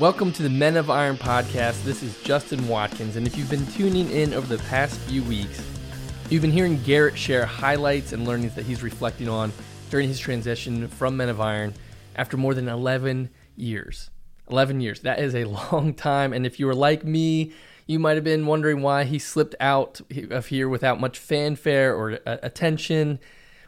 Welcome to the Men of Iron podcast. This is Justin Watkins, and if you've been tuning in over the past few weeks, you've been hearing Garrett share highlights and learnings that he's reflecting on during his transition from Men of Iron after more than 11 years. 11 years. That is a long time, and if you were like me, you might have been wondering why he slipped out of here without much fanfare or attention,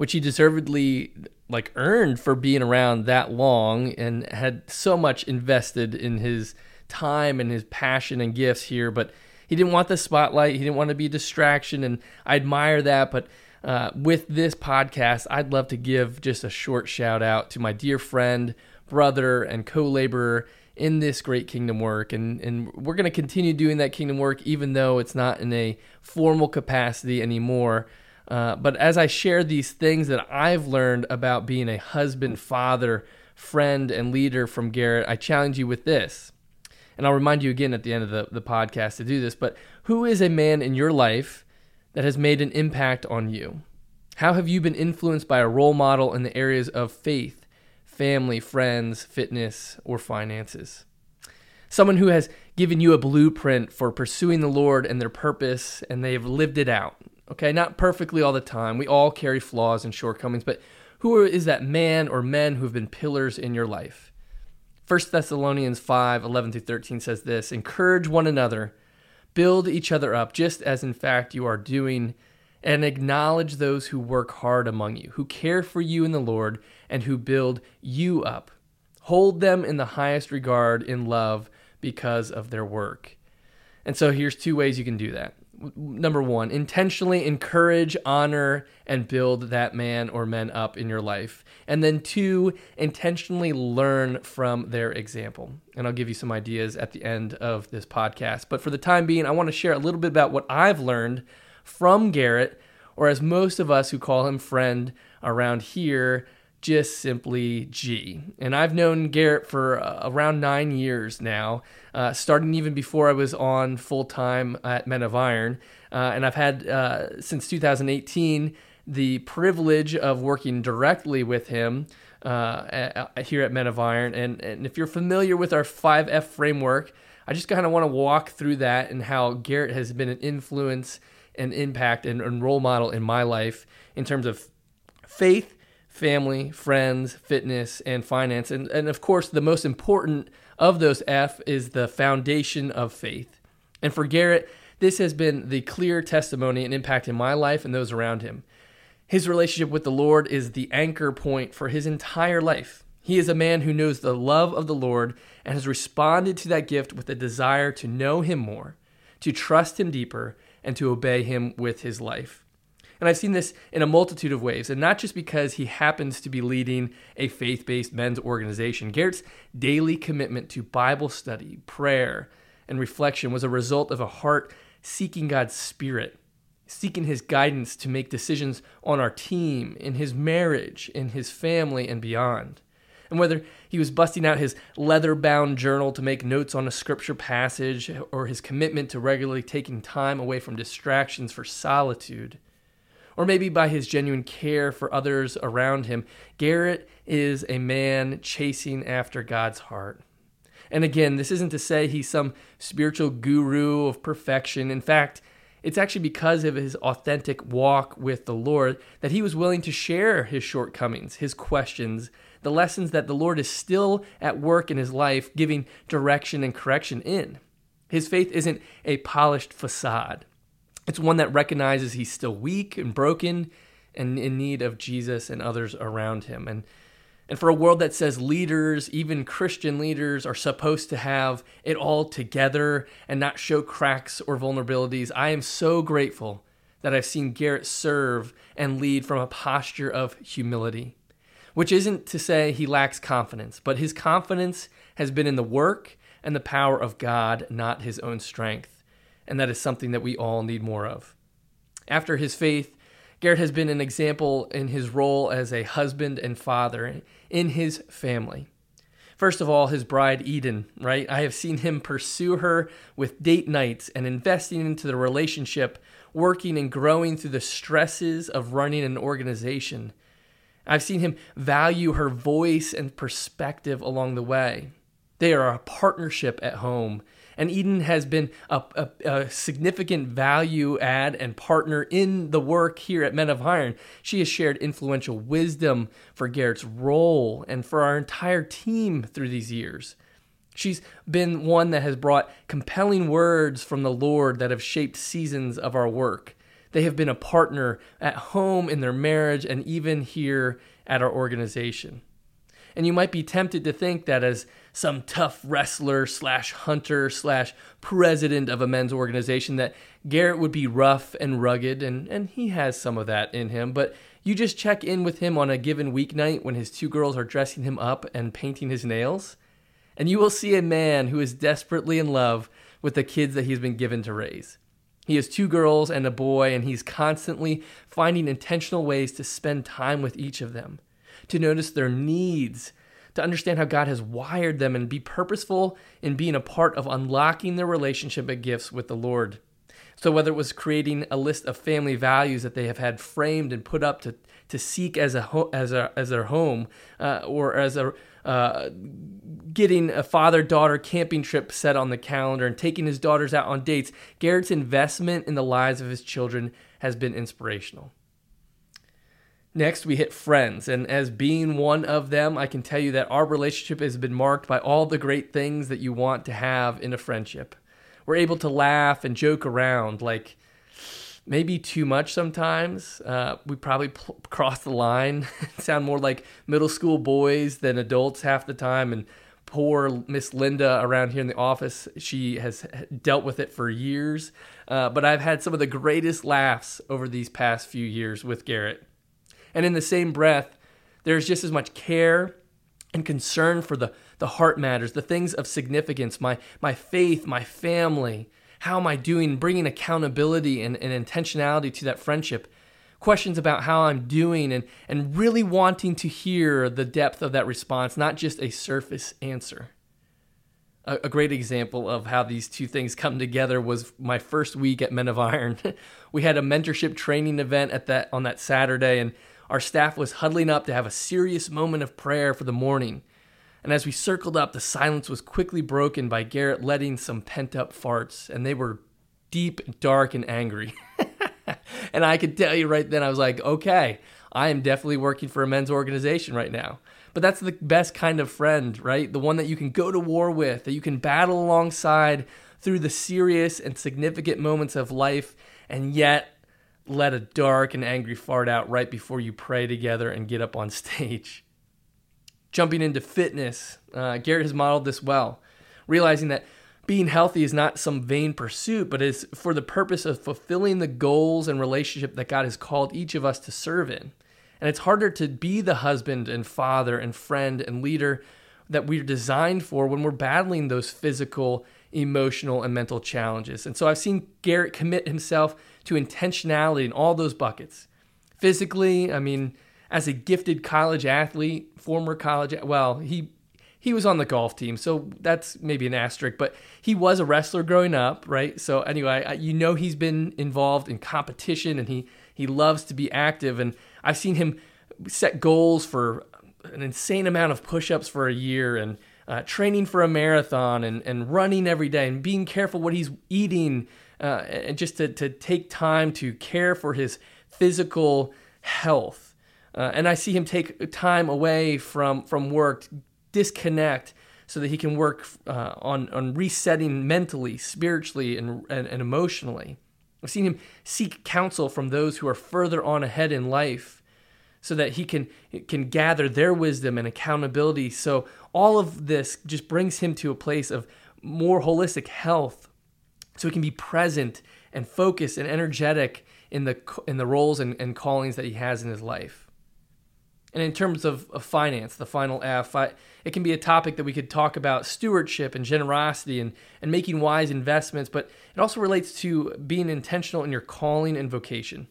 which he deservedly like earned for being around that long and had so much invested in his time and his passion and gifts here, but he didn't want the spotlight. He didn't want to be a distraction, and I admire that. But uh, with this podcast, I'd love to give just a short shout out to my dear friend, brother, and co laborer in this great kingdom work. And, and we're going to continue doing that kingdom work, even though it's not in a formal capacity anymore. Uh, but as I share these things that I've learned about being a husband, father, friend, and leader from Garrett, I challenge you with this. And I'll remind you again at the end of the, the podcast to do this. But who is a man in your life that has made an impact on you? How have you been influenced by a role model in the areas of faith, family, friends, fitness, or finances? Someone who has given you a blueprint for pursuing the Lord and their purpose, and they have lived it out Okay, not perfectly all the time. We all carry flaws and shortcomings, but who is that man or men who have been pillars in your life? 1 Thessalonians 5 11 through 13 says this Encourage one another, build each other up, just as in fact you are doing, and acknowledge those who work hard among you, who care for you in the Lord, and who build you up. Hold them in the highest regard in love because of their work. And so here's two ways you can do that number one, intentionally encourage, honor, and build that man or men up in your life. And then two, intentionally learn from their example. And I'll give you some ideas at the end of this podcast. But for the time being, I want to share a little bit about what I've learned from Garrett, or as most of us who call him friend around here, just simply G. And I've known Garrett for uh, around nine years now, uh, starting even before I was on full time at Men of Iron. Uh, and I've had uh, since 2018 the privilege of working directly with him uh, here at Men of Iron. And, and if you're familiar with our 5F framework, I just kind of want to walk through that and how Garrett has been an influence and impact and, and role model in my life in terms of faith family, friends, fitness, and finance. And, and of course, the most important of those F is the foundation of faith. And for Garrett, this has been the clear testimony and impact in my life and those around him. His relationship with the Lord is the anchor point for his entire life. He is a man who knows the love of the Lord and has responded to that gift with a desire to know him more, to trust him deeper, and to obey him with his life. And I've seen this in a multitude of ways, and not just because he happens to be leading a faith based men's organization. Garrett's daily commitment to Bible study, prayer, and reflection was a result of a heart seeking God's Spirit, seeking His guidance to make decisions on our team, in his marriage, in his family, and beyond. And whether he was busting out his leather bound journal to make notes on a scripture passage, or his commitment to regularly taking time away from distractions for solitude, or maybe by his genuine care for others around him, Garrett is a man chasing after God's heart. And again, this isn't to say he's some spiritual guru of perfection. In fact, it's actually because of his authentic walk with the Lord that he was willing to share his shortcomings, his questions, the lessons that the Lord is still at work in his life, giving direction and correction in. His faith isn't a polished facade. It's one that recognizes he's still weak and broken and in need of Jesus and others around him. And and for a world that says leaders, even Christian leaders, are supposed to have it all together and not show cracks or vulnerabilities, I am so grateful that I've seen Garrett serve and lead from a posture of humility, which isn't to say he lacks confidence, but his confidence has been in the work and the power of God, not his own strength and that is something that we all need more of. After his faith, Garrett has been an example in his role as a husband and father in his family. First of all, his bride Eden, right? I have seen him pursue her with date nights and investing into the relationship, working and growing through the stresses of running an organization. I've seen him value her voice and perspective along the way. They are a partnership at home. And Eden has been a, a, a, significant value add and partner in the work here at Men of Iron. She has shared influential wisdom for Garrett's role and for our entire team through these years. She's been one that has brought compelling words from the Lord that have shaped seasons of our work. They have been a partner at home in their marriage and even here at our organization. And you might be tempted to think that as some tough wrestler slash hunter slash president of a men's organization that Garrett would be rough and rugged, and, and he has some of that in him. But you just check in with him on a given weeknight when his two girls are dressing him up and painting his nails, and you will see a man who is desperately in love with the kids that he's been given to raise. He has two girls and a boy, and he's constantly finding intentional ways to spend time with each of them, to notice their needs, to understand how God has wired them, and be purposeful in being a part of unlocking their relationship and gifts with the Lord. So, whether it was creating a list of family values that they have had framed and put up to, to seek as a ho- as a as their home, uh, or as a uh, getting a father daughter camping trip set on the calendar and taking his daughters out on dates, Garrett's investment in the lives of his children has been inspirational. Next, we hit friends. And as being one of them, I can tell you that our relationship has been marked by all the great things that you want to have in a friendship. We're able to laugh and joke around, like maybe too much sometimes. Uh, we probably pl- cross the line, sound more like middle school boys than adults half the time. And poor Miss Linda around here in the office, she has dealt with it for years. Uh, but I've had some of the greatest laughs over these past few years with Garrett. And in the same breath, there's just as much care and concern for the, the heart matters, the things of significance, my, my faith, my family. How am I doing? Bringing accountability and, and intentionality to that friendship. Questions about how I'm doing and, and really wanting to hear the depth of that response, not just a surface answer. A, a great example of how these two things come together was my first week at Men of Iron. we had a mentorship training event at that on that Saturday, and our staff was huddling up to have a serious moment of prayer for the morning. And as we circled up, the silence was quickly broken by Garrett letting some pent up farts, and they were deep, dark, and angry. and I could tell you right then, I was like, okay, I am definitely working for a men's organization right now. But that's the best kind of friend, right? The one that you can go to war with, that you can battle alongside through the serious and significant moments of life, and yet let a dark and angry fart out right before you pray together and get up on stage. Jumping into fitness, uh, Garrett has modeled this well, realizing that being healthy is not some vain pursuit, but is for the purpose of fulfilling the goals and relationship that God has called each of us to serve in. And it's harder to be the husband and father and friend and leader that we're designed for when we're battling those physical, emotional, and mental challenges. And so I've seen Garrett commit himself to intentionality in all those buckets. Physically, I mean, as a gifted college athlete, former college, well, he he was on the golf team, so that's maybe an asterisk, but he was a wrestler growing up, right? So anyway, you know he's been involved in competition and he he loves to be active and I've seen him set goals for an insane amount of push-ups for a year and uh, training for a marathon and, and running every day and being careful what he's eating uh, and just to, to take time to care for his physical health. Uh, and I see him take time away from, from work, disconnect, so that he can work uh, on, on resetting mentally, spiritually, and, and, and emotionally. I've seen him seek counsel from those who are further on ahead in life so that he can, can gather their wisdom and accountability. So, all of this just brings him to a place of more holistic health so he can be present and focused and energetic in the in the roles and, and callings that he has in his life. And in terms of, of finance, the final F, I, it can be a topic that we could talk about stewardship and generosity and, and making wise investments, but it also relates to being intentional in your calling and vocation.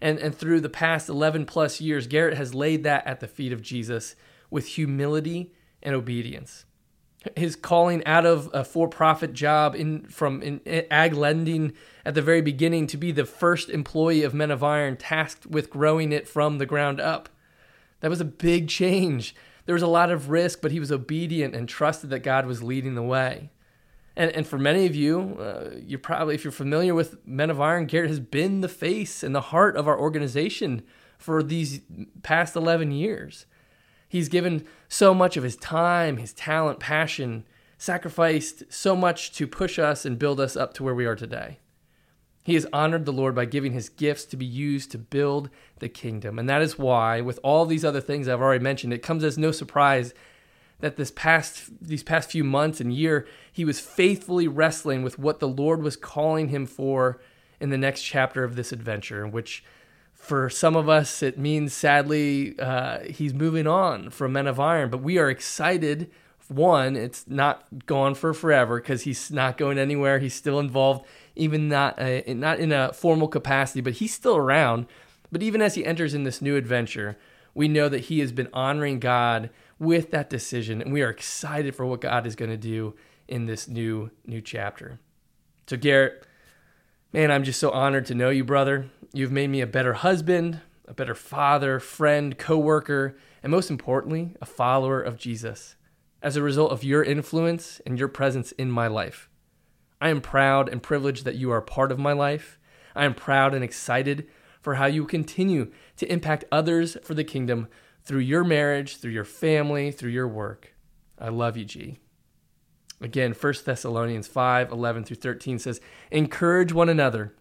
And, and through the past 11 plus years, Garrett has laid that at the feet of Jesus with humility and obedience his calling out of a for-profit job in from in ag lending at the very beginning to be the first employee of Men of Iron tasked with growing it from the ground up. That was a big change. There was a lot of risk, but he was obedient and trusted that God was leading the way. And, and for many of you, uh, you're probably, if you're familiar with Men of Iron, Garrett has been the face and the heart of our organization for these past 11 years. He's given so much of his time, his talent, passion, sacrificed so much to push us and build us up to where we are today. He has honored the Lord by giving his gifts to be used to build the kingdom. And that is why, with all these other things I've already mentioned, it comes as no surprise that this past these past few months and year he was faithfully wrestling with what the Lord was calling him for in the next chapter of this adventure, in which for some of us it means sadly uh, he's moving on from Men of Iron. But we are excited. One, it's not gone for forever because he's not going anywhere. He's still involved even not uh, not in a formal capacity, but he's still around. But even as he enters in this new adventure, we know that he has been honoring God with that decision, and we are excited for what God is going to do in this new new chapter. So Garrett, man, I'm just so honored to know you, brother. You've made me a better husband, a better father, friend, coworker, and most importantly, a follower of Jesus. As a result of your influence and your presence in my life. I am proud and privileged that you are a part of my life. I am proud and excited for how you continue to impact others for the kingdom through your marriage, through your family, through your work. I love you, G. Again, 1 Thessalonians 5 11 through 13 says, Encourage one another,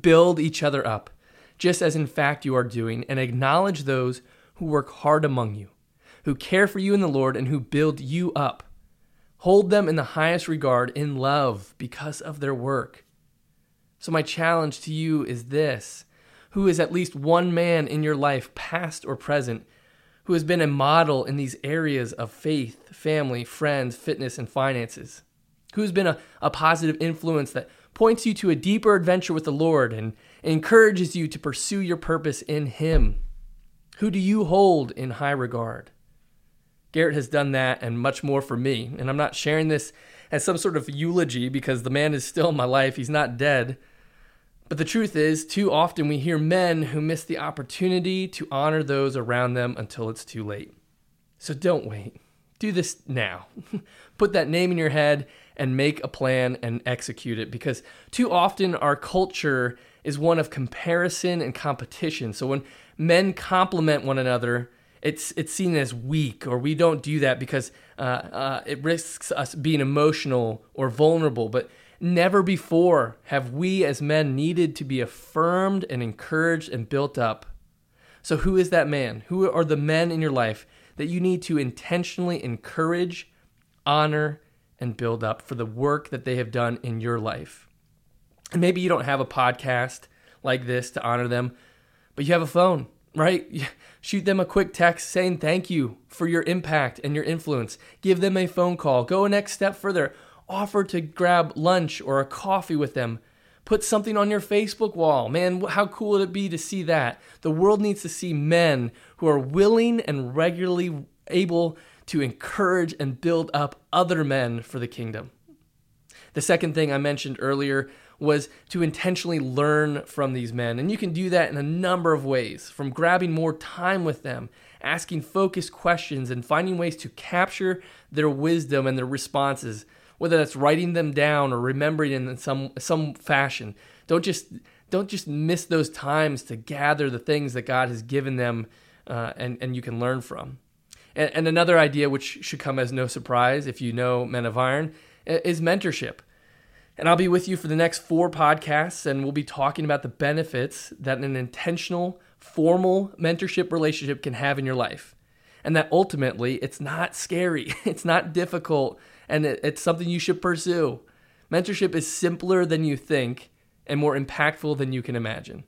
build each other up, just as in fact you are doing, and acknowledge those who work hard among you, who care for you in the Lord, and who build you up. Hold them in the highest regard in love because of their work. So, my challenge to you is this Who is at least one man in your life, past or present, who has been a model in these areas of faith, family, friends, fitness, and finances? Who's been a, a positive influence that points you to a deeper adventure with the Lord and encourages you to pursue your purpose in Him? Who do you hold in high regard? Garrett has done that and much more for me. And I'm not sharing this as some sort of eulogy because the man is still in my life. He's not dead. But the truth is, too often we hear men who miss the opportunity to honor those around them until it's too late. So don't wait. Do this now. Put that name in your head and make a plan and execute it because too often our culture is one of comparison and competition. So when men compliment one another, it's it's seen as weak or we don't do that because uh, uh, it risks us being emotional or vulnerable but never before have we as men needed to be affirmed and encouraged and built up so who is that man who are the men in your life that you need to intentionally encourage honor and build up for the work that they have done in your life and maybe you don't have a podcast like this to honor them but you have a phone right? Shoot them a quick text saying thank you for your impact and your influence. Give them a phone call. Go a next step further. Offer to grab lunch or a coffee with them. Put something on your Facebook wall. Man, how cool would it be to see that? The world needs to see men who are willing and regularly able to encourage and build up other men for the kingdom. The second thing I mentioned earlier was to intentionally learn from these men. And you can do that in a number of ways from grabbing more time with them, asking focused questions, and finding ways to capture their wisdom and their responses, whether that's writing them down or remembering in some, some fashion. Don't just, don't just miss those times to gather the things that God has given them uh, and, and you can learn from. And, and another idea, which should come as no surprise if you know Men of Iron, is mentorship. And I'll be with you for the next four podcasts, and we'll be talking about the benefits that an intentional, formal mentorship relationship can have in your life. And that ultimately, it's not scary, it's not difficult, and it's something you should pursue. Mentorship is simpler than you think and more impactful than you can imagine.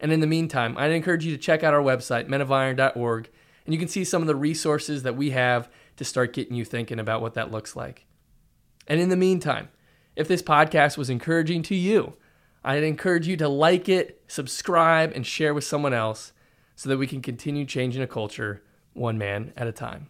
And in the meantime, I'd encourage you to check out our website, menofiron.org, and you can see some of the resources that we have to start getting you thinking about what that looks like. And in the meantime, if this podcast was encouraging to you, I'd encourage you to like it, subscribe, and share with someone else so that we can continue changing a culture one man at a time.